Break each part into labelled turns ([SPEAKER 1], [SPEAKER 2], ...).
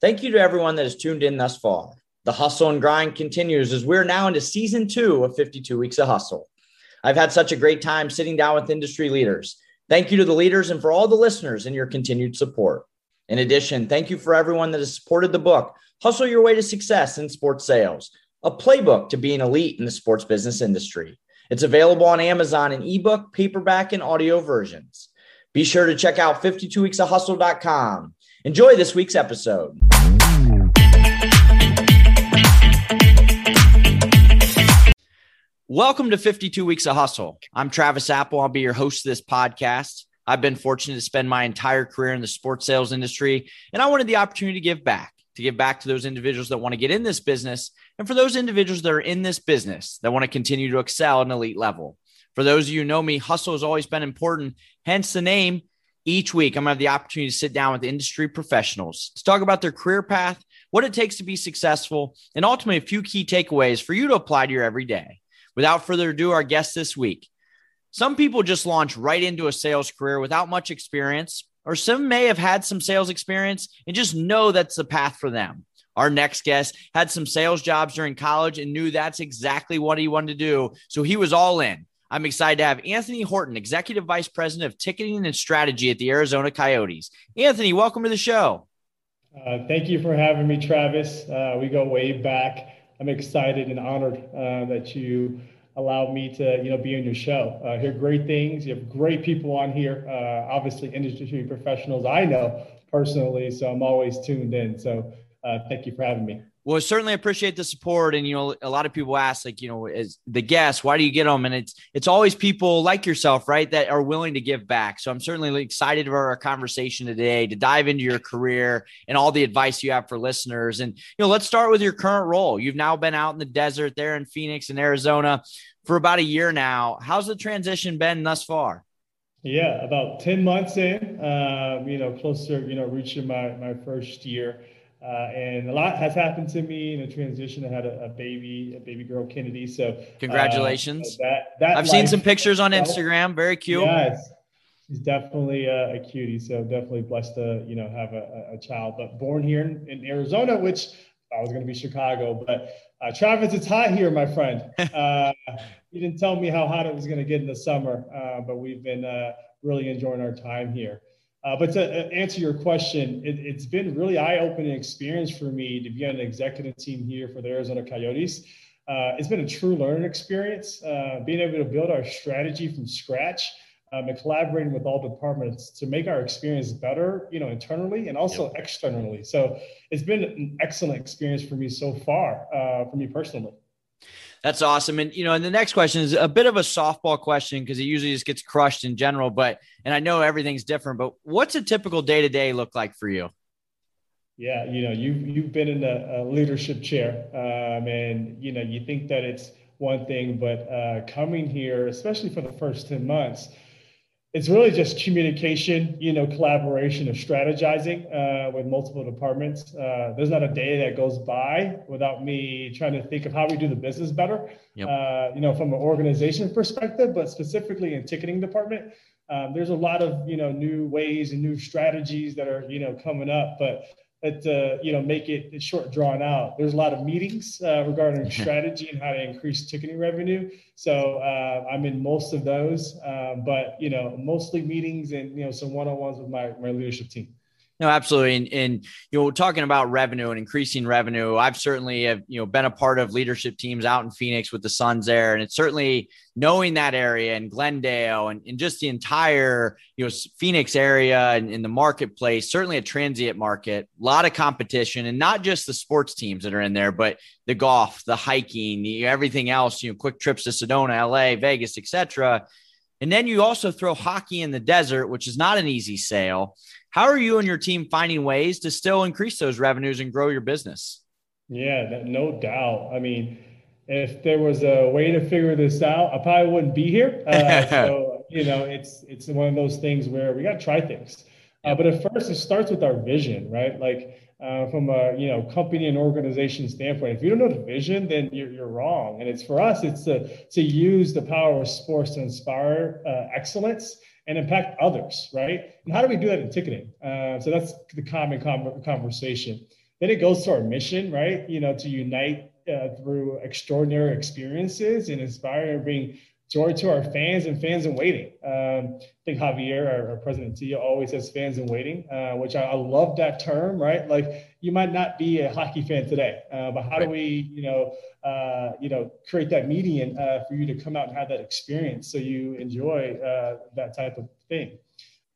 [SPEAKER 1] Thank you to everyone that has tuned in thus far. The hustle and grind continues as we're now into season two of 52 Weeks of Hustle. I've had such a great time sitting down with industry leaders. Thank you to the leaders and for all the listeners and your continued support. In addition, thank you for everyone that has supported the book, Hustle Your Way to Success in Sports Sales, a playbook to being elite in the sports business industry. It's available on Amazon in ebook, paperback, and audio versions. Be sure to check out 52weeksofhustle.com. Enjoy this week's episode. Welcome to 52 Weeks of Hustle. I'm Travis Apple. I'll be your host of this podcast. I've been fortunate to spend my entire career in the sports sales industry, and I wanted the opportunity to give back, to give back to those individuals that want to get in this business, and for those individuals that are in this business that want to continue to excel at an elite level. For those of you who know me, hustle has always been important, hence the name. Each week, I'm going to have the opportunity to sit down with industry professionals to talk about their career path, what it takes to be successful, and ultimately a few key takeaways for you to apply to your everyday. Without further ado, our guest this week. Some people just launch right into a sales career without much experience, or some may have had some sales experience and just know that's the path for them. Our next guest had some sales jobs during college and knew that's exactly what he wanted to do. So he was all in. I'm excited to have Anthony Horton, Executive Vice President of Ticketing and Strategy at the Arizona Coyotes. Anthony, welcome to the show.
[SPEAKER 2] Uh, thank you for having me, Travis. Uh, we go way back. I'm excited and honored uh, that you allowed me to, you know, be on your show. Uh, hear great things. You have great people on here. Uh, obviously, industry professionals I know personally, so I'm always tuned in. So, uh, thank you for having me.
[SPEAKER 1] Well, certainly appreciate the support. And, you know, a lot of people ask, like, you know, as the guests, why do you get them? And it's, it's always people like yourself, right, that are willing to give back. So I'm certainly excited about our conversation today to dive into your career and all the advice you have for listeners. And, you know, let's start with your current role. You've now been out in the desert there in Phoenix and Arizona for about a year now. How's the transition been thus far?
[SPEAKER 2] Yeah, about 10 months in, um, you know, closer, you know, reaching my, my first year. Uh, and a lot has happened to me in a transition. I had a, a baby, a baby girl, Kennedy. So
[SPEAKER 1] congratulations. Uh, that, that I've seen some pictures on Instagram. Very cute.
[SPEAKER 2] Yes, she's definitely a, a, cutie. So definitely blessed to you know have a, a child. But born here in, in Arizona, which I was going to be Chicago, but uh, Travis, it's hot here, my friend. Uh, you didn't tell me how hot it was going to get in the summer, uh, but we've been uh, really enjoying our time here. Uh, but to uh, answer your question, it, has been really eye-opening experience for me to be on an executive team here for the Arizona Coyotes. Uh, it's been a true learning experience, uh, being able to build our strategy from scratch um, and collaborating with all departments to make our experience better, you know, internally and also yep. externally. So it's been an excellent experience for me so far, uh, for me personally.
[SPEAKER 1] That's awesome. And you know, and the next question is a bit of a softball question because it usually just gets crushed in general. But and I know everything's different, but what's a typical day to day look like for you?
[SPEAKER 2] Yeah, you know, you've you've been in a, a leadership chair, um, and you know, you think that it's one thing, but uh, coming here, especially for the first ten months, it's really just communication, you know, collaboration of strategizing uh, with multiple departments. Uh, there's not a day that goes by without me trying to think of how we do the business better, yep. uh, you know, from an organization perspective, but specifically in ticketing department. Um, there's a lot of, you know, new ways and new strategies that are, you know, coming up, but that uh, you know make it short drawn out. There's a lot of meetings uh, regarding strategy and how to increase ticketing revenue. So uh, I'm in most of those, um, but you know mostly meetings and you know some one on ones with my my leadership team.
[SPEAKER 1] No, absolutely. And, and, you know, talking about revenue and increasing revenue, I've certainly have, you know, been a part of leadership teams out in Phoenix with the Suns there. And it's certainly knowing that area and Glendale and, and just the entire, you know, Phoenix area and in the marketplace, certainly a transient market, a lot of competition and not just the sports teams that are in there, but the golf, the hiking, the, everything else, you know, quick trips to Sedona, LA, Vegas, etc. And then you also throw hockey in the desert, which is not an easy sale. How are you and your team finding ways to still increase those revenues and grow your business?
[SPEAKER 2] Yeah, no doubt. I mean, if there was a way to figure this out, I probably wouldn't be here. Uh, so you know, it's it's one of those things where we got to try things. Uh, but at first, it starts with our vision, right? Like uh, from a you know company and organization standpoint, if you don't know the vision, then you're, you're wrong. And it's for us, it's to to use the power of sports to inspire uh, excellence and impact others, right? And how do we do that in ticketing? Uh, so that's the common conversation. Then it goes to our mission, right? You know, to unite uh, through extraordinary experiences and inspire and bring joy to our fans and fans in waiting. Um, I think Javier, our, our president CEO, always says fans in waiting, uh, which I, I, love that term, right? Like you might not be a hockey fan today, uh, but how right. do we, you know, uh, you know, create that median uh, for you to come out and have that experience so you enjoy uh, that type of thing.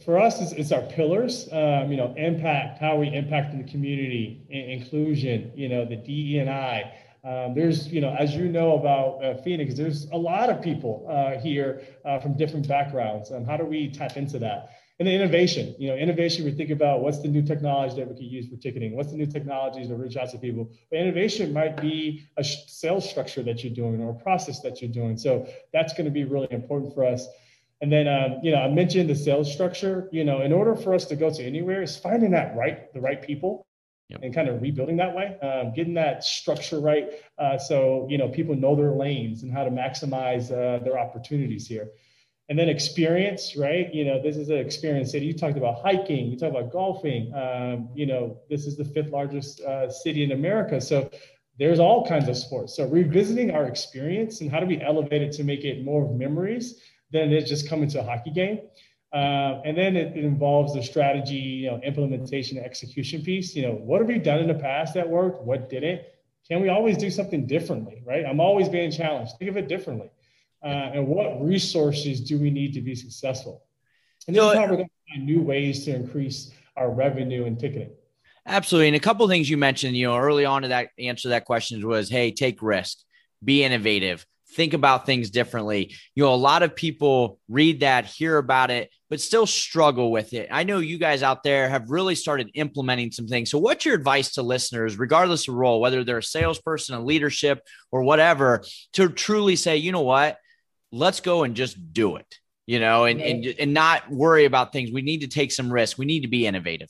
[SPEAKER 2] For us, it's, it's our pillars, um, you know, impact, how we impact in the community, inclusion, you know, the DE and I, um, there's, you know, as you know about uh, Phoenix, there's a lot of people uh, here uh, from different backgrounds. And how do we tap into that? And the innovation, you know, innovation, we think about what's the new technology that we could use for ticketing? What's the new technologies to reach out to people? But innovation might be a sales structure that you're doing or a process that you're doing. So that's going to be really important for us. And then, um, you know, I mentioned the sales structure. You know, in order for us to go to anywhere, is finding that right, the right people yep. and kind of rebuilding that way, um, getting that structure right. Uh, so, you know, people know their lanes and how to maximize uh, their opportunities here. And then experience, right? You know, this is an experience city. You talked about hiking, you talked about golfing. Um, you know, this is the fifth largest uh, city in America. So there's all kinds of sports. So revisiting our experience and how do we elevate it to make it more of memories than it just coming to a hockey game. Uh, and then it, it, involves the strategy, you know, implementation, execution piece. You know, what have we done in the past that worked? What didn't? Can we always do something differently? Right? I'm always being challenged. Think of it differently. Uh, and what resources do we need to be successful? And this is how we're going to find new ways to increase our revenue and ticketing.
[SPEAKER 1] Absolutely. And a couple things you mentioned, you know, early on to that answer to that question was, hey, take risk, be innovative, think about things differently. You know, a lot of people read that, hear about it, but still struggle with it. I know you guys out there have really started implementing some things. So, what's your advice to listeners, regardless of role, whether they're a salesperson, a leadership, or whatever, to truly say, you know what, let's go and just do it, you know, and, and, and not worry about things. We need to take some risks. We need to be innovative.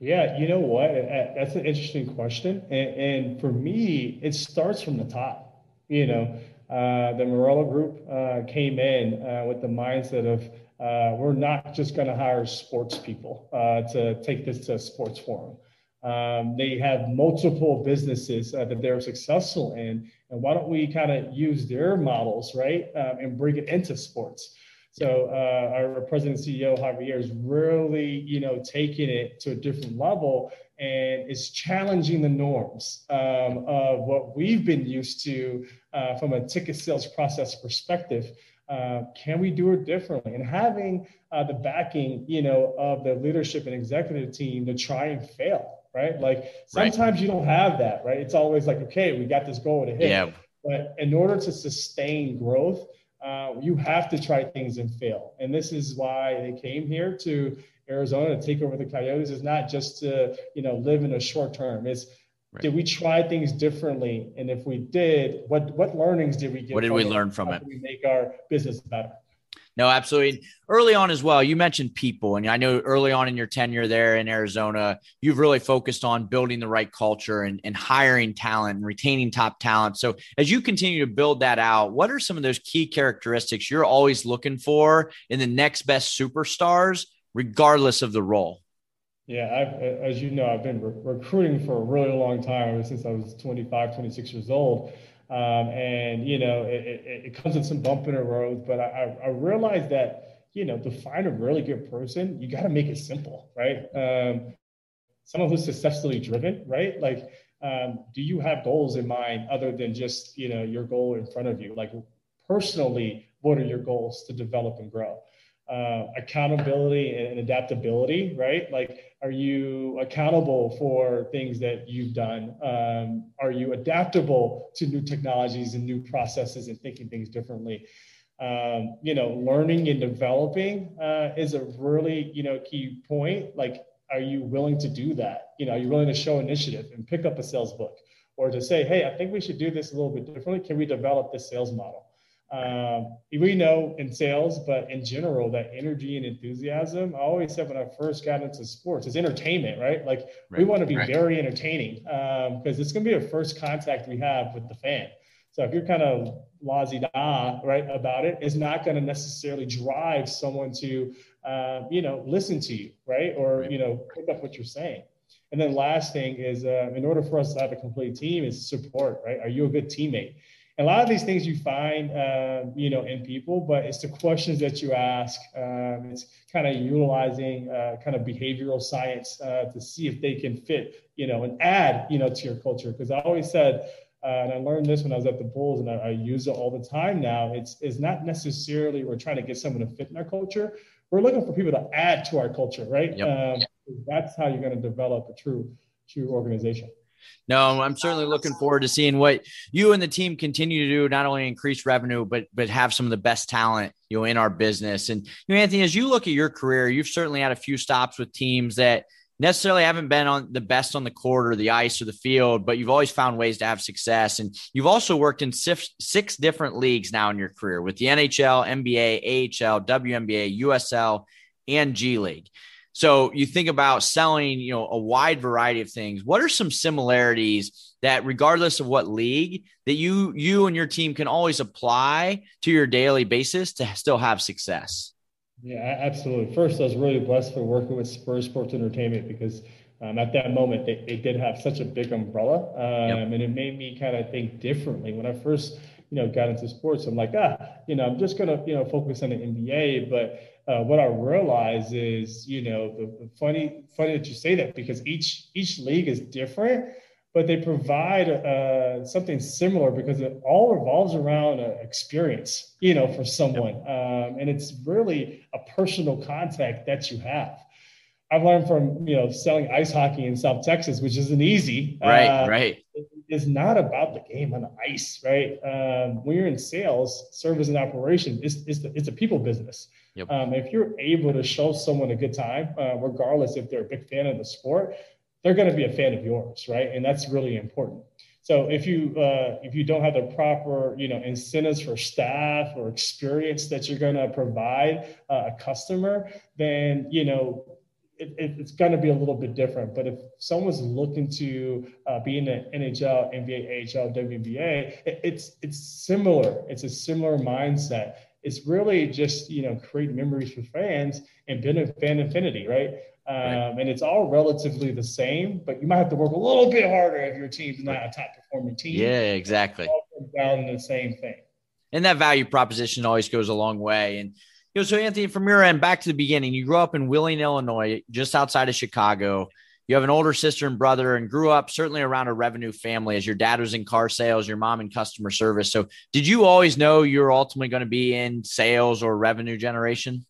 [SPEAKER 2] Yeah, you know what? That's an interesting question. And, and for me, it starts from the top. You know, uh, the Meruelo Group uh, came in uh, with the mindset of uh, we're not just going to hire sports people uh, to take this to a sports forum. Um, they have multiple businesses that they're successful in, and why don't we kind of use their models, right, um, and bring it into sports? So our president CEO Javier is really, you know, taking it to a different level and is challenging the norms um, of what we've been used to uh, from a ticket sales process perspective. Uh, can we do it differently? And having uh, the backing, you know, of the leadership and executive team to try and fail, right? Like sometimes right. you don't have that, right? It's always like, okay, we got this goal to hit. Yeah. But in order to sustain growth, uh, you have to try things and fail. And this is why they came here to Arizona to take over the Coyotes is not just to you know live in a short term. It's right. did we try things differently, and if we did, what what learnings did we get?
[SPEAKER 1] What did we it? learn from How it?
[SPEAKER 2] we make our business better.
[SPEAKER 1] No, absolutely. Early on as well, you mentioned people, and I know early on in your tenure there in Arizona, you've really focused on building the right culture and, and hiring talent and retaining top talent. So, as you continue to build that out, what are some of those key characteristics you're always looking for in the next best superstars regardless of the role?
[SPEAKER 2] Yeah, I've, as you know, I've been re- recruiting for a really long time, since I was 25, 26 years old. Um, and, you know, it, it, it, comes with some bump in the road, but I, I realized that, you know, to find a really good person, you got to make it simple, right? Um, someone who's successfully driven, right? Like, um, do you have goals in mind other than just, you know, your goal in front of you? Like, personally, what are your goals to develop and grow? Uh, accountability and adaptability, right? Like, are you accountable for things that you've done? Um, are you adaptable to new technologies and new processes and thinking things differently? Um, you know, learning and developing uh, is a really, you know, key point. Like, are you willing to do that? You know, are you willing to show initiative and pick up a sales book or to say, hey, I think we should do this a little bit differently. Can we develop this sales model? Um, we know in sales, but in general, that energy and enthusiasm. I always said when I first got into sports, it's entertainment, right? Like right. we want to be right. very entertaining because um, it's going to be the first contact we have with the fan. So if you're kind of lazy da right about it, it's not going to necessarily drive someone to, uh, you know, listen to you, right, or right. you know, pick up what you're saying. And then last thing is, uh, in order for us to have a complete team, is support. Right? Are you a good teammate? A lot of these things you find, uh, you know, in people, but it's the questions that you ask. Um, it's kind of utilizing uh, kind of behavioral science uh, to see if they can fit, you know, and add, you know, to your culture. Because I always said, uh, and I learned this when I was at the Bulls, and I, I, use it all the time now. It's it's not necessarily we're trying to get someone to fit in our culture. We're looking for people to add to our culture, right? Yep. Um, that's how you're going to develop a true true organization.
[SPEAKER 1] No, I'm certainly looking forward to seeing what you and the team continue to do, not only increase revenue, but but have some of the best talent, you know, in our business. And you know, Anthony, as you look at your career, you've certainly had a few stops with teams that necessarily haven't been on the best on the court or the ice or the field, but you've always found ways to have success. And you've also worked in six, six different leagues now in your career with the NHL, NBA, AHL, WNBA, USL, and G League. So you think about selling, you know, a wide variety of things. What are some similarities that regardless of what league that you you and your team can always apply to your daily basis to still have success?
[SPEAKER 2] Yeah, absolutely. First, I was really blessed for working with Spurs Sports Entertainment because um, at that moment they, they did have such a big umbrella um, yep. and it made me kind of think differently. When I first you know got into sports, I'm like, ah, you know, I'm just gonna you know focus on the NBA, but uh, what I realize is, you know, the, the, funny, funny that you say that because each each league is different, but they provide uh, something similar because it all revolves around an experience, you know, for someone, um, and it's really a personal contact that you have. I've learned from you know selling ice hockey in South Texas, which isn't easy.
[SPEAKER 1] Right, uh, right.
[SPEAKER 2] It's not about the game on the ice, right? Um, when you're in sales, service, and operation, it's it's, the, it's a people business. Yep. Um, if you're able to show someone a good time, uh, regardless if they're a big fan of the sport, they're going to be a fan of yours, right? And that's really important. So if you uh, if you don't have the proper you know incentives for staff or experience that you're going to provide uh, a customer, then you know it, it, it's going to be a little bit different. But if someone's looking to uh, be in the NHL, NBA, AHL, WNBA, it, it's it's similar. It's a similar mindset it's really just you know create memories for fans and build fan affinity, right? Um, right. And it's all relatively the same, but you might have to work a little bit harder if your team's not a top performing team.
[SPEAKER 1] Yeah, exactly.
[SPEAKER 2] down the same thing.
[SPEAKER 1] And that value proposition always goes a long way. And you know, so Anthony, from your end, back to the beginning, you grew up in Wheeling, Illinois, just outside of Chicago. You have an older sister and brother and grew up certainly around a revenue family as your dad was in car sales, your mom in customer service. So, did you always know you were ultimately going to be in sales or revenue generation?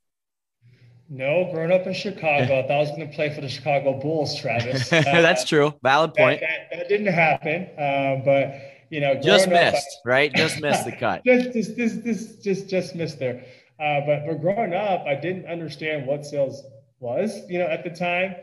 [SPEAKER 2] No, growing up in Chicago, I thought I was going to play for the Chicago Bulls, Travis.
[SPEAKER 1] Uh, That's true. Valid point.
[SPEAKER 2] That, that, that didn't happen. Uh, but, you know,
[SPEAKER 1] just missed, up, right? Just missed the cut.
[SPEAKER 2] just, just, just, just, just, just missed there. Uh, but, but growing up, I didn't understand what sales was, you know, at the time.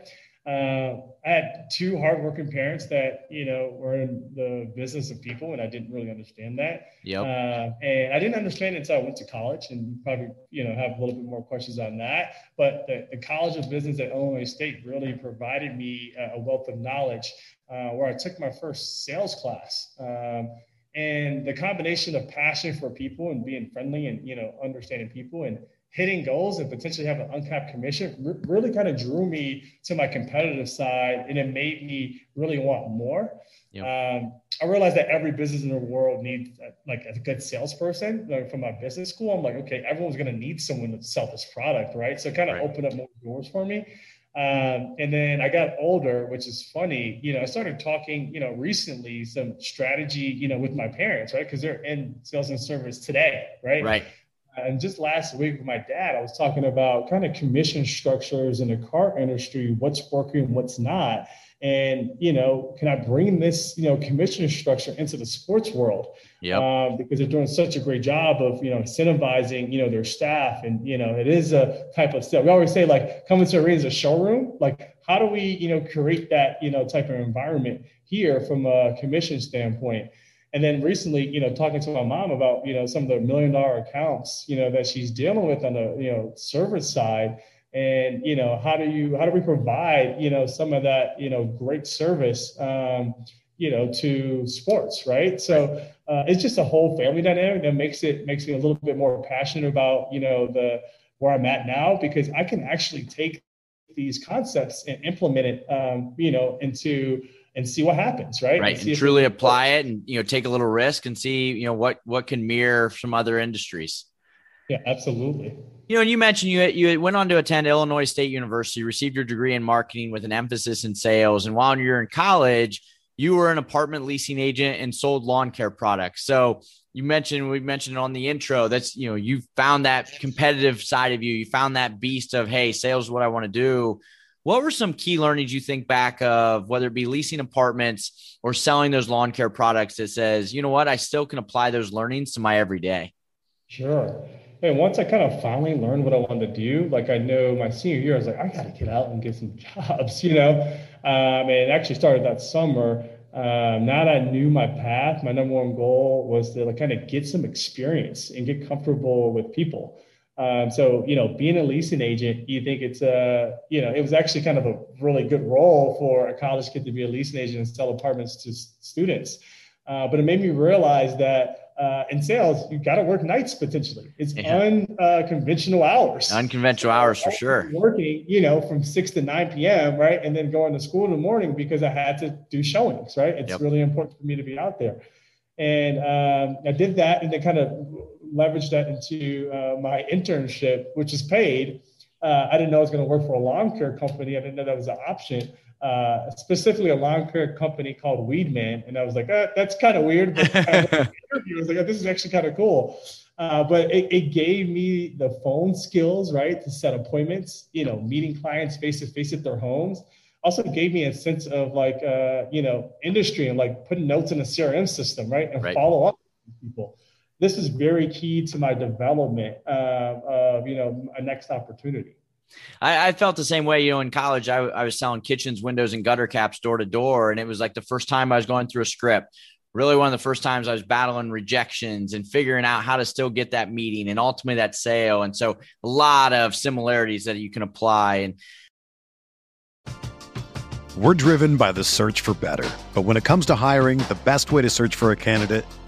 [SPEAKER 2] Uh, I had two hardworking parents that you know were in the business of people, and I didn't really understand that.
[SPEAKER 1] Yep.
[SPEAKER 2] Uh, and I didn't understand it until I went to college, and probably you know have a little bit more questions on that. But the, the College of Business at Illinois State really provided me a wealth of knowledge, uh, where I took my first sales class. Um, and the combination of passion for people and being friendly and you know understanding people and hitting goals and potentially have an uncapped commission really kind of drew me to my competitive side and it made me really want more. Yep. Um, I realized that every business in the world needs uh, like a good salesperson. Like from my business school, I'm like, okay, everyone's going to need someone to sell this product, right? So it kind of right. opened up more doors for me. Um, and then I got older, which is funny. You know, I started talking, you know, recently some strategy, you know, with my parents, right? Because they're in sales and service today, right?
[SPEAKER 1] Right.
[SPEAKER 2] And just last week with my dad, I was talking about kind of commission structures in the car industry, what's working, what's not. And, you know, can I bring this, you know, commission structure into the sports world?
[SPEAKER 1] Yeah.
[SPEAKER 2] Um, because they're doing such a great job of, you know, incentivizing, you know, their staff. And, you know, it is a type of stuff. We always say like coming to arena is a showroom. Like, how do we, you know, create that, you know, type of environment here from a commission standpoint? And then recently, you know, talking to my mom about, you know, some of the million dollar accounts, you know, that she's dealing with on the, you know, service side. And, you know, how do you, how do we provide, you know, some of that, you know, great service, um, you know, to sports, right? So uh, it's just a whole family dynamic that makes it, makes me a little bit more passionate about, you know, the, where I'm at now, because I can actually take these concepts and implement it, um, you know, into and see what happens, right?
[SPEAKER 1] Right,
[SPEAKER 2] and,
[SPEAKER 1] and truly it apply it, and you know, take a little risk and see, you know, what what can mirror some other industries.
[SPEAKER 2] Yeah, absolutely.
[SPEAKER 1] You know, and you mentioned you you went on to attend Illinois State University, received your degree in marketing with an emphasis in sales, and while you're in college, you were an apartment leasing agent and sold lawn care products. So you mentioned we mentioned on the intro that's you know you found that competitive side of you, you found that beast of hey, sales is what I want to do. What were some key learnings you think back of, whether it be leasing apartments or selling those lawn care products that says, you know what, I still can apply those learnings to my everyday?
[SPEAKER 2] Sure. And once I kind of finally learned what I wanted to do, like I know my senior year, I was like, I got to get out and get some jobs, you know. Um, and it actually started that summer. Um, now that I knew my path, my number one goal was to like kind of get some experience and get comfortable with people. Um, so, you know, being a leasing agent, you think it's a, you know, it was actually kind of a really good role for a college kid to be a leasing agent and sell apartments to students. Uh, but it made me realize that uh, in sales, you got to work nights potentially. It's yeah. unconventional uh, hours.
[SPEAKER 1] Unconventional hours for sure.
[SPEAKER 2] Working, you know, from six to nine p.m. right, and then going to school in the morning because I had to do showings. Right, it's yep. really important for me to be out there, and um, I did that, and then kind of leveraged that into uh, my internship, which is paid. Uh, I didn't know I was going to work for a lawn care company. I didn't know that was an option uh, specifically a lawn care company called Weed Man. And I was like, uh, that's kind of weird. But I was like, oh, this is actually kind of cool. Uh, but it, it, gave me the phone skills, right, to set appointments, you know, meeting clients face to face at their homes. Also gave me a sense of like, uh, you know, industry and like putting notes in a CRM system, right, and right. follow up with people. This is very key to my development uh, of, you know, a next opportunity.
[SPEAKER 1] I, I, felt the same way. You know, in college, I, I was selling kitchens, windows, and gutter caps door to door, and it was like the first time I was going through a script. Really, one of the first times I was battling rejections and figuring out how to still get that meeting and ultimately that sale. And so, a lot of similarities that you can apply. And
[SPEAKER 3] we're driven by the search for better, but when it comes to hiring, the best way to search for a candidate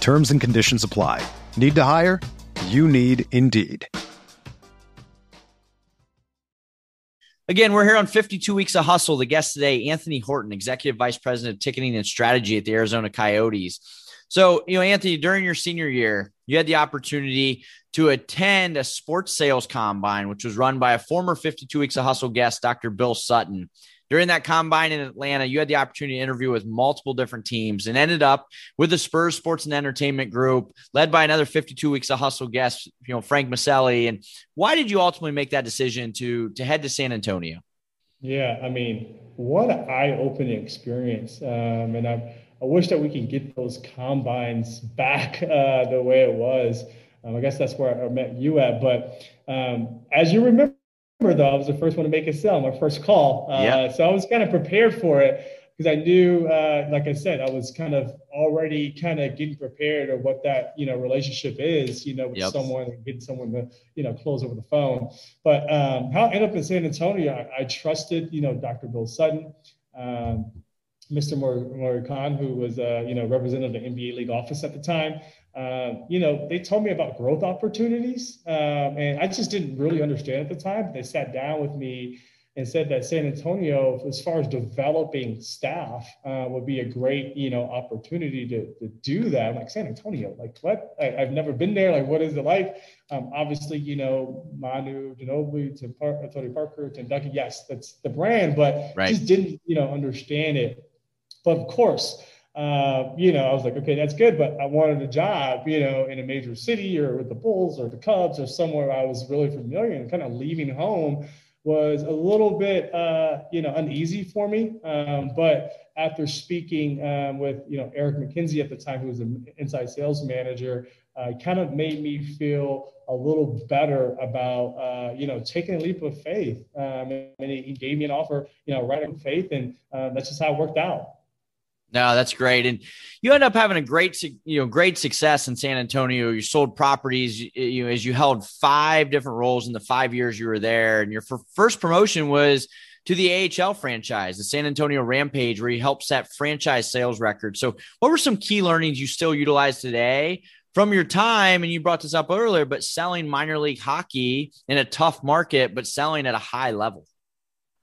[SPEAKER 3] Terms and conditions apply. Need to hire? You need Indeed.
[SPEAKER 1] Again, we're here on 52 Weeks of Hustle. The guest today, Anthony Horton, Executive Vice President of Ticketing and Strategy at the Arizona Coyotes. So, you know, Anthony, during your senior year, you had the opportunity to attend a sports sales combine, which was run by a former 52 Weeks of Hustle guest, Dr. Bill Sutton. During that combine in Atlanta, you had the opportunity to interview with multiple different teams and ended up with the Spurs Sports and Entertainment Group, led by another 52 weeks of hustle guest, you know, Frank Miceli. And why did you ultimately make that decision to to head to San Antonio?
[SPEAKER 2] Yeah, I mean, what an eye-opening experience. Um, and I, I wish that we could get those combines back uh, the way it was. Um, I guess that's where I met you at. But um, as you remember, though, I was the first one to make a sell, my first call. Uh, yeah. So I was kind of prepared for it because I knew, uh, like I said, I was kind of already kind of getting prepared of what that you know relationship is, you know, with yep. someone and getting someone to you know close over the phone. But um, how I ended up in San Antonio, I, I trusted you know Dr. Bill Sutton. Um, Mr. Maury Khan, who was, uh, you know, representative of the NBA league office at the time, um, you know, they told me about growth opportunities, um, and I just didn't really understand at the time. They sat down with me and said that San Antonio, as far as developing staff, uh, would be a great, you know, opportunity to, to do that. I'm like San Antonio, like what? I, have never been there. Like, what is it like? Um, obviously, you know, Manu Ginobili to Par- Tony Parker to Duncan. Yes, that's the brand, but right. just didn't, you know, understand it. But of course, uh, you know, I was like, okay, that's good, but I wanted a job, you know, in a major city or with the Bulls or the Cubs or somewhere I was really familiar and kind of leaving home was a little bit, uh, you know, uneasy for me. Um, but after speaking um, with, you know, Eric McKenzie at the time, who was an inside sales manager, uh, kind of made me feel a little better about, uh, you know, taking a leap of faith. Um, and he gave me an offer, you know, right of faith, and uh, that's just how it worked out.
[SPEAKER 1] No, that's great. And you end up having a great, you know, great success in San Antonio. You sold properties, you know, as you held five different roles in the five years you were there. And your first promotion was to the AHL franchise, the San Antonio Rampage, where you helped set franchise sales records. So, what were some key learnings you still utilize today from your time? And you brought this up earlier, but selling minor league hockey in a tough market, but selling at a high level.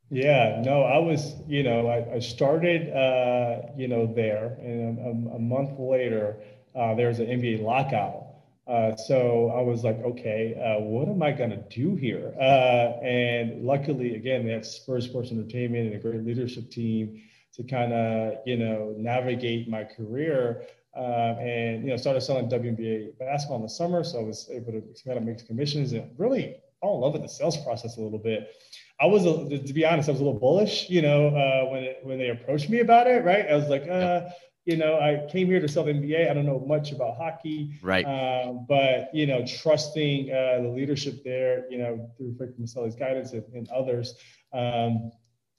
[SPEAKER 2] Yeah, no, I was, you know, I, I started, uh, you know, there, and a, a month later, uh, there was an NBA lockout. Uh, so I was like, okay, uh, what am I going to do here? Uh, and luckily, again, they have Spurs Sports Entertainment and a great leadership team to kind of, you know, navigate my career. Uh, and you know, started selling WNBA basketball in the summer, so I was able to kind of make commissions and really fall in love with the sales process a little bit. I was, a, to be honest, I was a little bullish, you know, uh, when it, when they approached me about it, right? I was like, uh, you know, I came here to sell the NBA. I don't know much about hockey,
[SPEAKER 1] right?
[SPEAKER 2] Um, but you know, trusting uh, the leadership there, you know, through Frank Miceli's guidance and, and others, um,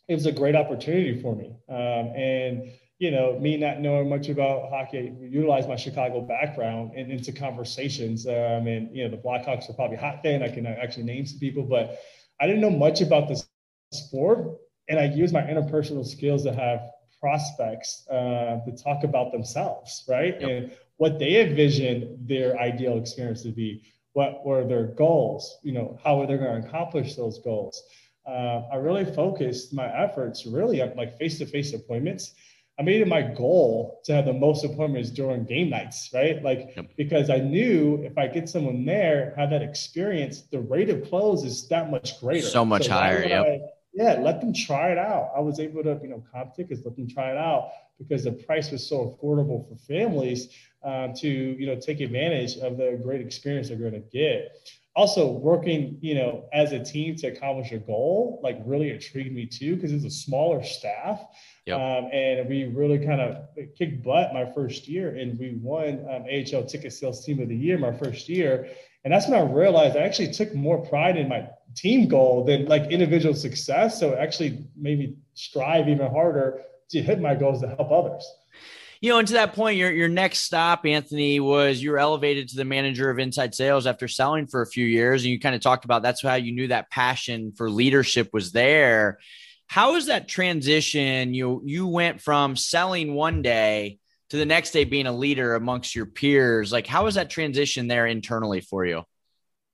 [SPEAKER 2] it was a great opportunity for me. Um, and you know, me not knowing much about hockey, utilize my Chicago background and into conversations. Um, and you know, the Blackhawks are probably hot then. I can actually name some people, but I didn't know much about the sport, and I used my interpersonal skills to have prospects uh, to talk about themselves, right? Yep. And what they envisioned their ideal experience to be. What were their goals? You know, how are they going to accomplish those goals? Uh, I really focused my efforts really on like face-to-face appointments I made it my goal to have the most appointments during game nights, right? Like yep. because I knew if I get someone there, have that experience, the rate of close is that much greater.
[SPEAKER 1] So much so higher. Yep. I,
[SPEAKER 2] yeah, let them try it out. I was able to, you know, comp tickets, let them try it out because the price was so affordable for families um, to, you know, take advantage of the great experience they're going to get also working you know as a team to accomplish a goal like really intrigued me too because it's a smaller staff. Yep. um, and we really kind of kicked butt my first year and we won um, ahl ticket sales team of the year my first year. And that's when i realized i actually took more pride in my team goal than like individual success. So it actually made me strive even harder to hit my goals to help others
[SPEAKER 1] you know, and to that point, your your next stop, Anthony, was you were elevated to the manager of inside sales after selling for a few years, and you kind of talked about that's how you knew that passion for leadership was there. How is that transition? You you went from selling one day to the next day being a leader amongst your peers. Like, how is that transition there internally for you?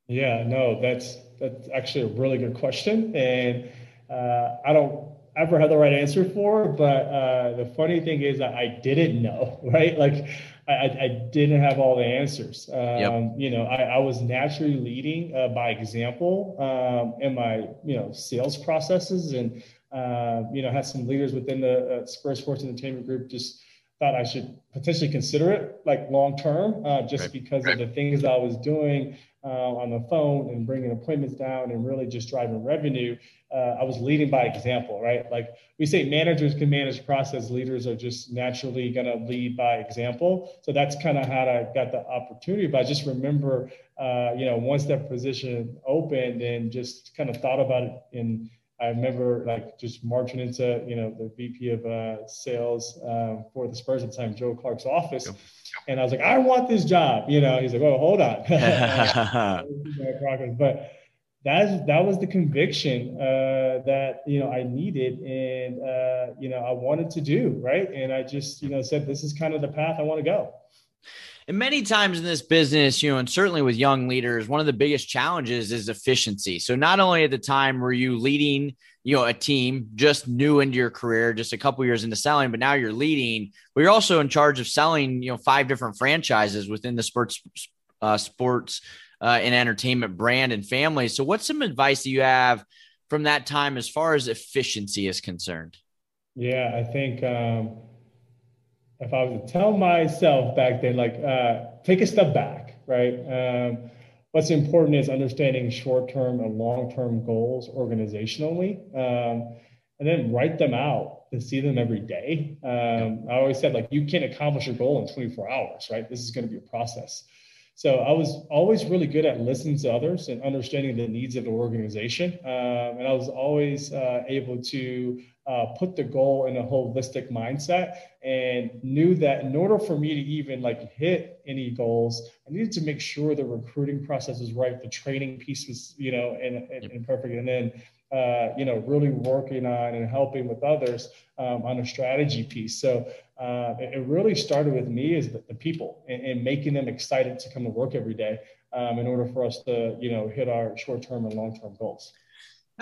[SPEAKER 2] Yeah, no, that's that's actually a really good question, and uh, I don't ever had the right answer for. But uh, the funny thing is that I didn't know, right? Like I, I didn't have all the answers. Um, yep. You know, I, I, was naturally leading uh, by example um, in my you know sales processes, and uh, you know had some leaders within the uh, Spurs Sports Entertainment Group just thought I should potentially consider it like long term, uh, just right. because right. of the things I was doing uh, on the phone and bringing appointments down and really just driving revenue. Uh, I was leading by example, right? Like we say, managers can manage process, leaders are just naturally going to lead by example. So that's kind of how I got the opportunity. But I just remember, uh, you know, once that position opened and just kind of thought about it in I remember like just marching into you know the VP of uh, sales um, for the Spurs at the time, Joe Clark's office, yep. and I was like, I want this job. You know, he's like, Oh, hold on. but that that was the conviction uh, that you know I needed and uh, you know I wanted to do right, and I just you know said this is kind of the path I want to go.
[SPEAKER 1] And many times in this business, you know, and certainly with young leaders, one of the biggest challenges is efficiency. So not only at the time were you leading, you know, a team just new into your career, just a couple years into selling, but now you're leading, but you're also in charge of selling, you know, five different franchises within the sports uh, sports uh, and entertainment brand and family. So what's some advice that you have from that time as far as efficiency is concerned?
[SPEAKER 2] Yeah, I think um, if I was to tell myself back then, like, uh, take a step back, right? Um, what's important is understanding short-term and long-term goals organizationally, um, and then write them out and see them every day. Um, I always said, like, you can't accomplish your goal in 24 hours, right? This is going to be a process. So I was always really good at listening to others and understanding the needs of the organization. Um, and I was always uh, able to uh, put the goal in a holistic mindset and knew that in order for me to even like hit any goals, I needed to make sure the recruiting process was right, the training piece was, you know, and, and, and perfect. And then, uh, you know, really working on and helping with others um, on a strategy piece. So uh, it, it, really started with me as the, the people and, and, making them excited to come to work every day um, in order for us to, you know, hit our short-term and long-term goals.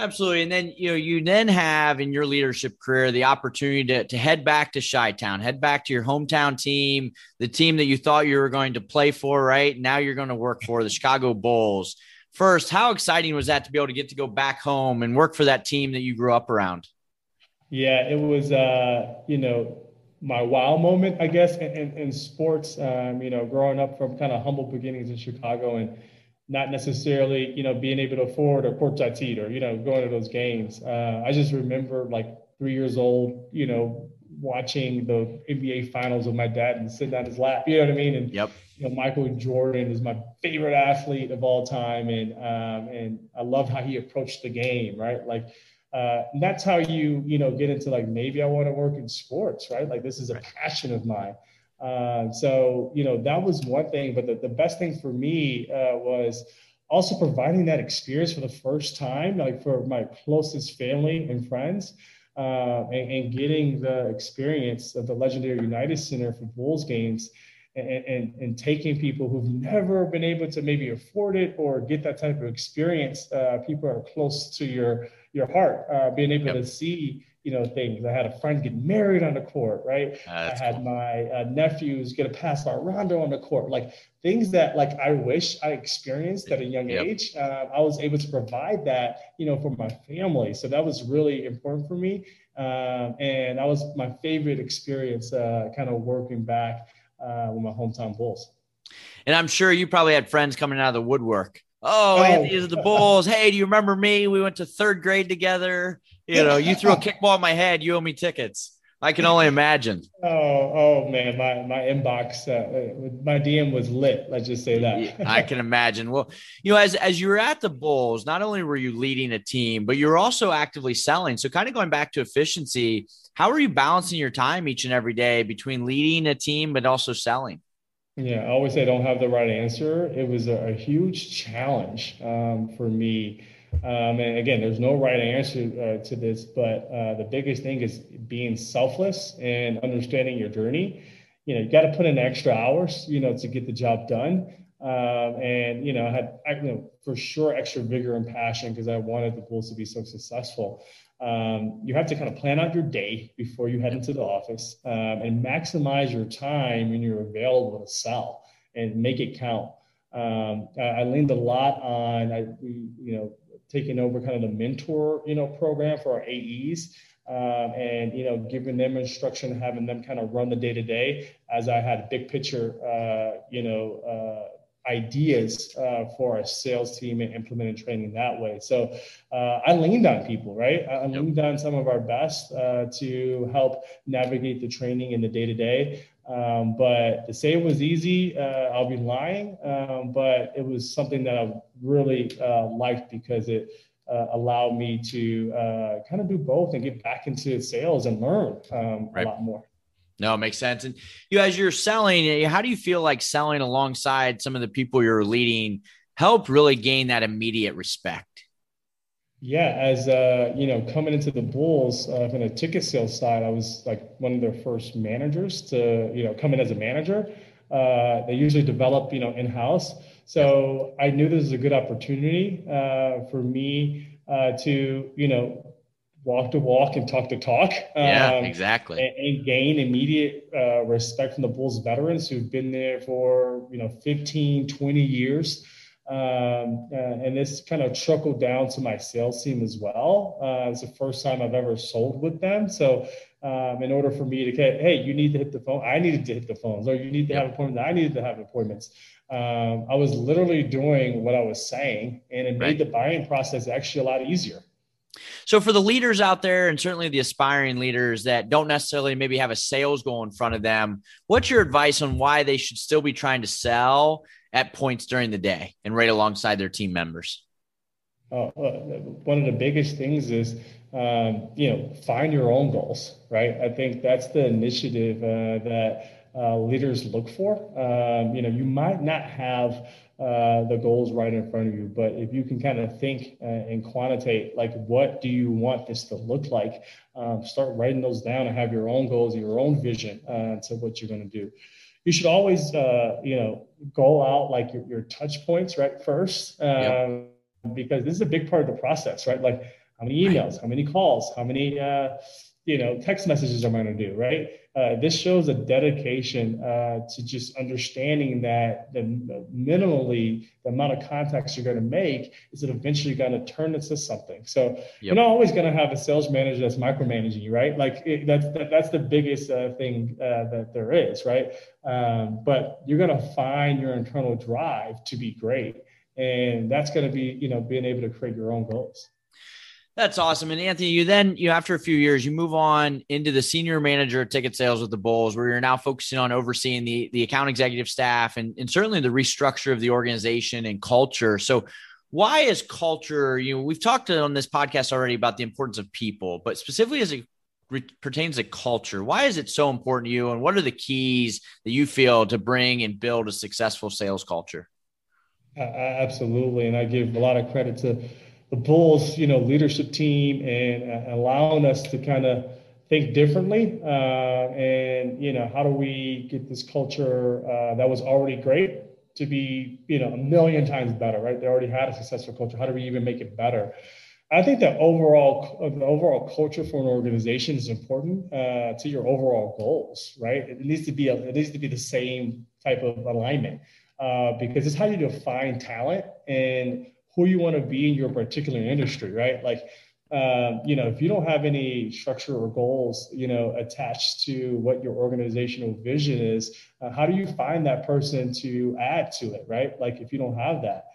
[SPEAKER 1] Absolutely. And then, you know, you then have in your leadership career the opportunity to, to head back to Chi Town, head back to your hometown team, the team that you thought you were going to play for, right? Now you're going to work for the Chicago Bulls. First, how exciting was that to be able to get to go back home and work for that team that you grew up around?
[SPEAKER 2] Yeah, it was, uh, you know, my wow moment, I guess, in, in, in sports. Um, you know, growing up from kind of humble beginnings in Chicago and not necessarily, you know, being able to afford a courtside seat or, you know, going to those games. Uh, I just remember like three years old, you know, watching the NBA finals with my dad and sitting on his lap, you know what I mean? And,
[SPEAKER 1] yep.
[SPEAKER 2] you know, Michael Jordan is my favorite athlete of all time. And, um, and I love how he approached the game, right? Like, uh, that's how you, you know, get into like, maybe I want to work in sports, right? Like this is a passion of mine. Uh, so, you know, that was one thing. But the, the best thing for me uh, was also providing that experience for the first time, like for my closest family and friends, uh, and, and, getting the experience of the legendary United Center for Bulls games. And, and, and, taking people who've never been able to maybe afford it or get that type of experience, uh, people are close to your your heart, uh, being able yep. to see you know, things. I had a friend get married on the court, right? I had cool. my uh, nephews get a pass by Rondo on the court, like things that like I wish I experienced at a young yep. age. Uh, I was able to provide that, you know, for my family. So that was really important for me. Um, and that was my favorite experience, uh, kind of working back uh, with my hometown Bulls.
[SPEAKER 1] And I'm sure you probably had friends coming out of the woodwork. Oh, oh. Anthony is the Bulls. Hey, do you remember me? We went to third grade together. You know, you threw a kickball in my head. You owe me tickets. I can only imagine.
[SPEAKER 2] Oh, oh man, my my inbox, uh, my DM was lit. Let's just say that.
[SPEAKER 1] I can imagine. Well, you know, as as you were at the Bulls, not only were you leading a team, but you were also actively selling. So, kind of going back to efficiency, how are you balancing your time each and every day between leading a team but also selling?
[SPEAKER 2] Yeah, I always say I don't have the right answer. It was a, a huge challenge um, for me um, and again, there's no right answer uh, to this, but uh, the biggest thing is being selfless and understanding your journey. You know, you got to put in extra hours, you know, to get the job done. Um, and you know, I had you know for sure extra vigor and passion because I wanted the Bulls to be so successful. Um, you have to kind of plan out your day before you head into the office um, and maximize your time when you're available to sell and make it count. Um, I, I, leaned a lot on, I, you know, taking over kind of the mentor, you know, program for our AEs. Um, and you know, giving them instruction, having them kind of run the day to day. As I had a big picture, uh, you know, uh, ideas uh, for our sales team and implementing training that way. So uh, I leaned on people, right? I leaned on some of our best uh, to help navigate the training in the day to day. Um, but to say it was easy, uh, I'll be lying. Um, but it was something that I really uh, liked because it uh, allowed me to uh, kind of do both and get back into sales and learn um, right. a lot more.
[SPEAKER 1] No, it makes sense. And you, as you're selling, how do you feel like selling alongside some of the people you're leading help really gain that immediate respect?
[SPEAKER 2] Yeah, as uh, you know, coming into the Bulls uh, from the ticket sales side, I was like one of their first managers to you know come in as a manager, uh, they usually develop, you know, in house. So I knew this was a good opportunity uh, for me uh, to, you know, walk to walk and talk to talk.
[SPEAKER 1] Yeah, um, exactly.
[SPEAKER 2] And, and, gain immediate uh, respect from the Bulls veterans who've been there for, you know, 15, 20 years. Um, uh, and this kind of trickled down to my sales team as well. Uh, it's the first time I've ever sold with them. So, um, in order for me to get, hey, you need to hit the phone, I needed to hit the phones, or you need to yep. have appointments, I needed to have appointments. Um, I was literally doing what I was saying, and it made the buying process actually a lot easier.
[SPEAKER 1] So, for the leaders out there, and certainly the aspiring leaders that don't necessarily maybe have a sales goal in front of them, what's your advice on why they should still be trying to sell at points during the day and right alongside their team members?
[SPEAKER 2] Uh, one of the biggest things is, um, you know, find your own goals, right? I think that's the initiative uh, that uh, leaders look for. Um, you know, you might not have uh, the goals right in front of you, but if you can kind of think uh, and quantitate, like, what do you want this to look like? Um, start writing those down and have your own goals, your own vision uh, to what you're going to do you should always uh, you know go out like your, your touch points right first um, yep. because this is a big part of the process right like how many emails how many calls how many uh, you know text messages am i going to do right uh, this shows a dedication uh, to just understanding that the, minimally the amount of contacts you're going to make is it eventually going to turn into something. So yep. you're not always going to have a sales manager that's micromanaging you, right? Like it, that's that, that's the biggest uh, thing uh, that there is, right? Um, but you're going to find your internal drive to be great, and that's going to be you know being able to create your own goals.
[SPEAKER 1] That's awesome. And Anthony, you then, you after a few years, you move on into the senior manager of ticket sales with the Bulls, where you're now focusing on overseeing the the account executive staff and, and certainly the restructure of the organization and culture. So why is culture, you know, we've talked on this podcast already about the importance of people, but specifically as it re- pertains to culture, why is it so important to you? And what are the keys that you feel to bring and build a successful sales culture?
[SPEAKER 2] Uh, absolutely. And I give a lot of credit to the Bulls, you know, leadership team and uh, allowing us to kind of think differently. Uh, and you know, how do we get this culture uh, that was already great to be, you know, a million times better? Right? They already had a successful culture. How do we even make it better? I think that overall, the overall culture for an organization is important uh, to your overall goals, right? It needs to be a, it needs to be the same type of alignment uh, because it's how you define talent and who you want to be in your particular industry, right? Like, um, you know, if you don't have any structure or goals, you know, attached to what your organizational vision is, uh, how do you find that person to add to it, right? Like, if you don't have that.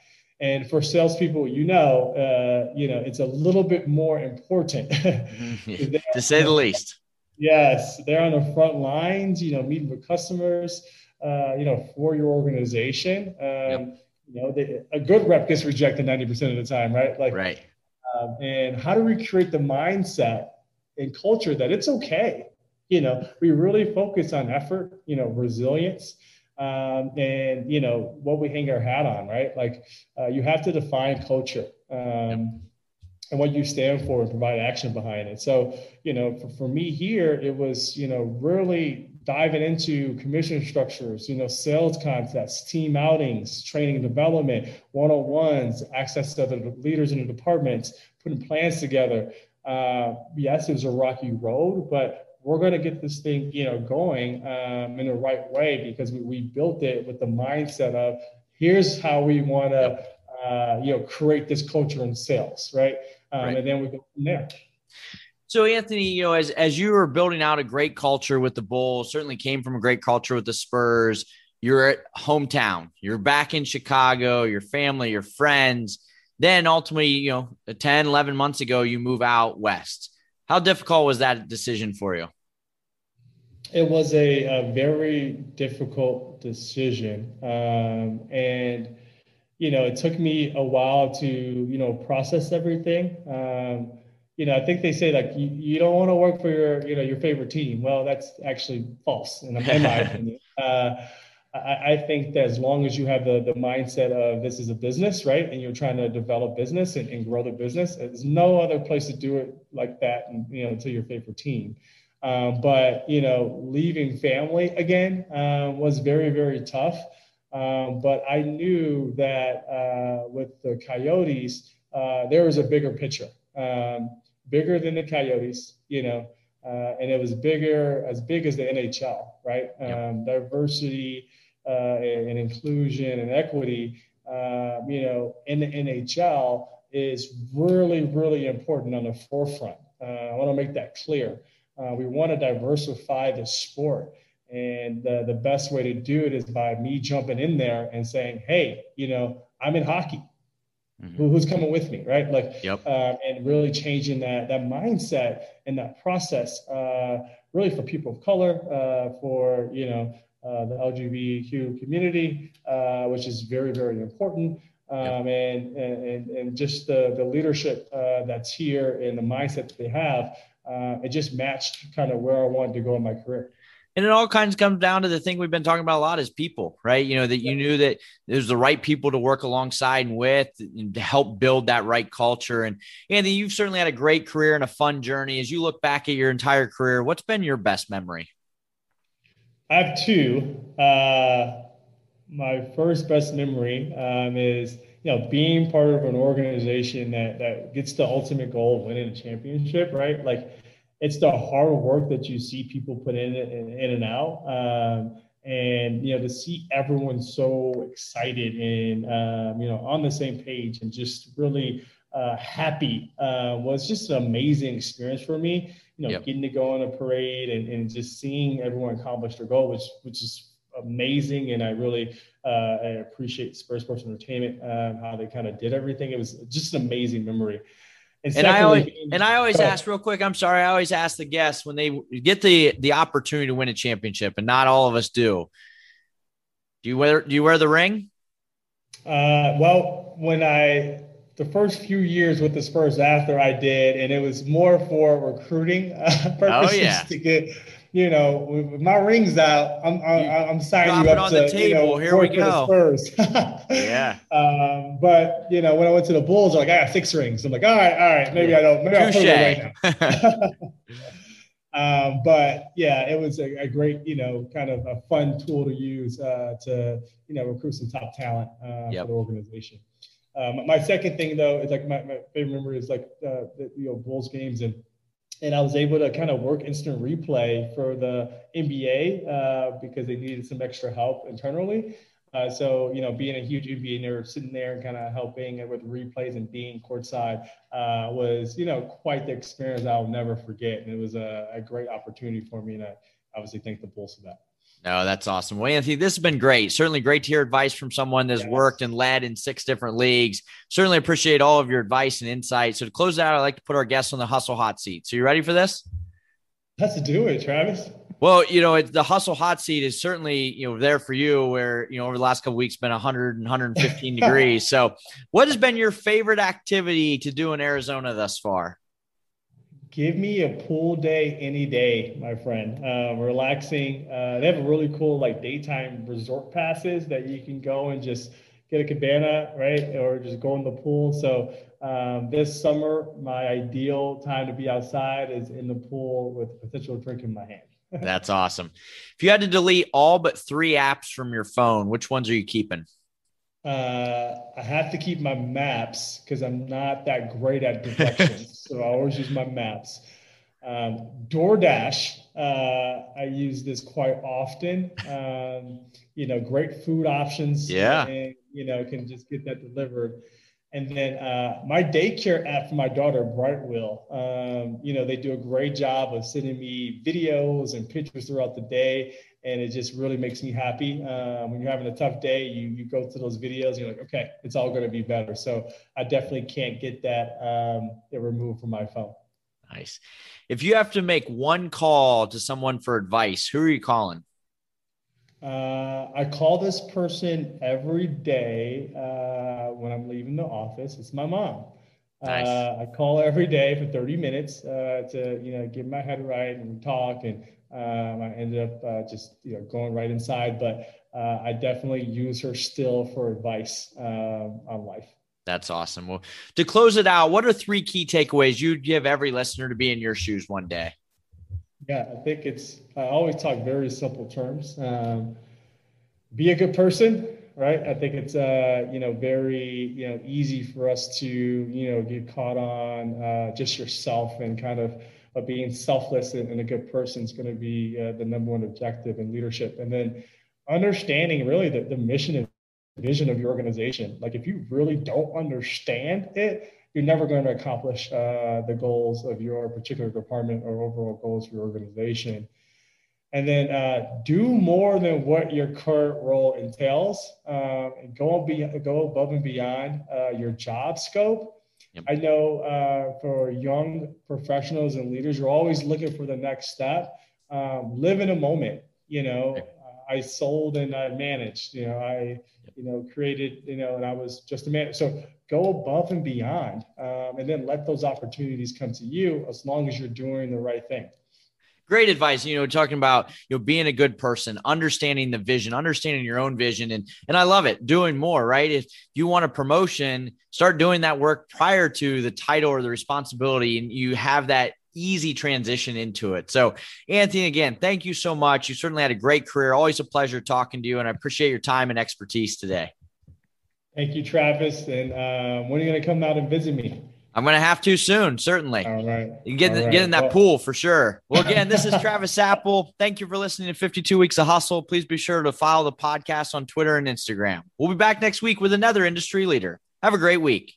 [SPEAKER 2] And for salespeople, you know, uh, you know, it's a little bit more important,
[SPEAKER 1] mm-hmm. to say the least.
[SPEAKER 2] Yes, they're on the front lines, you know, meeting with customers, uh, you know, for your organization. Um, yep you know, they, a good rep gets rejected 90% of the time, right? Like,
[SPEAKER 1] right.
[SPEAKER 2] Um, and how do we create the mindset and culture that it's okay? You know, we really focus on effort, you know, resilience, um, and you know what we hang our hat on, right? Like, uh, you have to define culture. Um, yep and what you stand for and provide action behind it. So, you know, for, for me here, it was, you know, really diving into commission structures, you know, sales contests, team outings, training and development, one-on-ones, access to other leaders in the departments, putting plans together. Uh, yes, it was a rocky road, but we're going to get this thing, you know, going um, in the right way because we, we built it with the mindset of here's how we want to, uh, you know, create this culture in sales, right? Um, right? And then we go from there.
[SPEAKER 1] So Anthony, you know, as as you were building out a great culture with the Bulls, certainly came from a great culture with the Spurs. You're at hometown. You're back in Chicago, your family, your friends. Then ultimately, you know, 10, 11 months ago, you move out west. How difficult was that decision for you?
[SPEAKER 2] It was a, a very difficult decision. Um, and, you know, it took me a while to, you know, process everything. Um, you know, I think they say like you, you don't want to work for your, you know, your favorite team. Well, that's actually false, in, in my opinion. Uh, I, I, think that as long as you have the the mindset of this is a business, right, and you're trying to develop business and, and grow the business, there's no other place to do it like that, and you know, to your favorite team. Um, but you know, leaving family again uh, was very, very tough. Um, but I knew that uh, with the Coyotes, uh, there was a bigger picture, um, bigger than the Coyotes, you know, uh, and it was bigger, as big as the NHL, right? Um, diversity uh, and inclusion and equity, uh, you know, in the NHL is really, really important on the forefront. I want to make that clear. Uh, we want to diversify the sport. And the best way to do it is by me jumping in there and saying, hey, you know, I'm in hockey. Mm-hmm. Who, who's coming with me, right? Like, yep. um, and really changing that that mindset and that process, uh, really for people of color, uh, for you know uh, the LGBTQ community, uh, which is very very important, um, yep. and, and and just the the leadership uh, that's here and the mindset that they have uh, it just matched kind of where I wanted to go in my career.
[SPEAKER 1] And it all kinds of comes down to the thing we've been talking about a lot is people, right? You know, that you knew that there's the right people to work alongside and with and to help build that right culture. And Anthony, you've certainly had a great career and a fun journey. As you look back at your entire career, what's been your best memory?
[SPEAKER 2] I have two. Uh, my first best memory um, is you know, being part of an organization that that gets the ultimate goal of winning a championship, right? Like, it's the hard work that you see people put in in, in and out, um, and you know, to see everyone so excited and um, you know on the same page and just really uh, happy uh, was just an amazing experience for me. You know, yep. getting to go on a parade and, and just seeing everyone accomplish their goal, which which is amazing, and I really uh, I appreciate Spurs Sports Entertainment um, how they kind of did everything. It was just an amazing memory.
[SPEAKER 1] And, and I always and I always ask real quick. I'm sorry. I always ask the guests when they get the the opportunity to win a championship, and not all of us do. Do you wear Do you wear the ring?
[SPEAKER 2] Uh, well, when I the first few years with the Spurs after I did, and it was more for recruiting uh, purposes oh, yeah. to get you know, with my rings out, I'm I'm, I'm signing you up to you know Here we go. Spurs.
[SPEAKER 1] yeah.
[SPEAKER 2] Um, but you know, when I went to the Bulls, I'm like I got six rings. I'm like, all right, all right, maybe I don't. Maybe I'll put it right now. um, but yeah, it was a, a, great, you know, kind of a fun tool to use uh, to you know recruit some top talent uh, yep. for the organization. Um, my second thing though is like my, my favorite memory is like uh, the you know Bulls games and and I was able to kind of work instant replay for the NBA uh, because they needed some extra help internally. Uh, so, you know, being a huge NBA nerd, sitting there and kind of helping with replays and being courtside uh, was, you know, quite the experience I'll never forget. And it was a, a great opportunity for me. And I obviously thank the Bulls for that.
[SPEAKER 1] No, that's awesome. Well, Anthony, this has been great. Certainly great to hear advice from someone that's yes. worked and led in six different leagues. Certainly appreciate all of your advice and insight. So to close out, I'd like to put our guests on the hustle hot seat. So you ready for this?
[SPEAKER 2] Let's do it, Travis.
[SPEAKER 1] Well, you know, it, the hustle hot seat is certainly, you know, there for you where, you know, over the last couple weeks been 100 and 115 degrees. So what has been your favorite activity to do in Arizona thus far?
[SPEAKER 2] Give me a pool day any day, my friend. Um, relaxing. Uh, they have a really cool like daytime resort passes that you can go and just get a cabana, right, or just go in the pool. So um, this summer, my ideal time to be outside is in the pool with a potential drink in my hand.
[SPEAKER 1] That's awesome. If you had to delete all but three apps from your phone, which ones are you keeping?
[SPEAKER 2] Uh, I have to keep my maps because I'm not that great at directions. so I always use my maps. Um, DoorDash, uh, I use this quite often. Um, you know, great food options.
[SPEAKER 1] Yeah.
[SPEAKER 2] And, you know, can just get that delivered. And then uh, my daycare app for my daughter, Brightwheel, um, you know, they do a great job of sending me videos and pictures throughout the day and it just really makes me happy. Um, when you're having a tough day, you you go to those videos, you're like, okay, it's all going to be better. So I definitely can't get that um, removed from my phone.
[SPEAKER 1] Nice. If you have to make one call to someone for advice, who are you calling?
[SPEAKER 2] Uh, I call this person every day uh, when I'm leaving the office. It's my mom. Nice. Uh, I call every day for 30 minutes uh, to you know get my head right and talk and um, I ended up uh, just you know going right inside, but uh, I definitely use her still for advice um, on life.
[SPEAKER 1] That's awesome. Well, to close it out, what are three key takeaways you'd give every listener to be in your shoes one day?
[SPEAKER 2] Yeah, I think it's, I always talk very simple terms. Um, be a good person, right? I think it's, uh, you know, very, you know, easy for us to, you know, get caught on uh, just yourself and kind of uh, being selfless and, and, a good person is going to be uh, the number one objective in leadership. And then understanding really the, the mission and vision of your organization. Like if you really don't understand it, you're never going to accomplish uh, the goals of your particular department or overall goals for your organization. And then uh, do more than what your current role entails. Um, and go, be, go above and beyond uh, your job scope. Yep. I know uh, for young professionals and leaders, you're always looking for the next step. Um, live in a moment. You know, I sold and I managed. You know, I you know created. You know, and I was just a man. So go above and beyond, um, and then let those opportunities come to you as long as you're doing the right thing
[SPEAKER 1] great advice you know talking about you know being a good person understanding the vision understanding your own vision and and i love it doing more right if you want a promotion start doing that work prior to the title or the responsibility and you have that easy transition into it. So, Anthony, again, thank you so much. You certainly had a great career. Always a pleasure talking to you, and I appreciate your time and expertise today.
[SPEAKER 2] Thank you, Travis. And uh, when are you going to come out and visit me?
[SPEAKER 1] I'm going to have to soon, certainly.
[SPEAKER 2] All right.
[SPEAKER 1] You get,
[SPEAKER 2] right.
[SPEAKER 1] get in that well, pool for sure. Well, again, this is Travis Apple. Thank you for listening to 52 Weeks of Hustle. Please be sure to follow the podcast on Twitter and Instagram. We'll be back next week with another industry leader. Have a great week.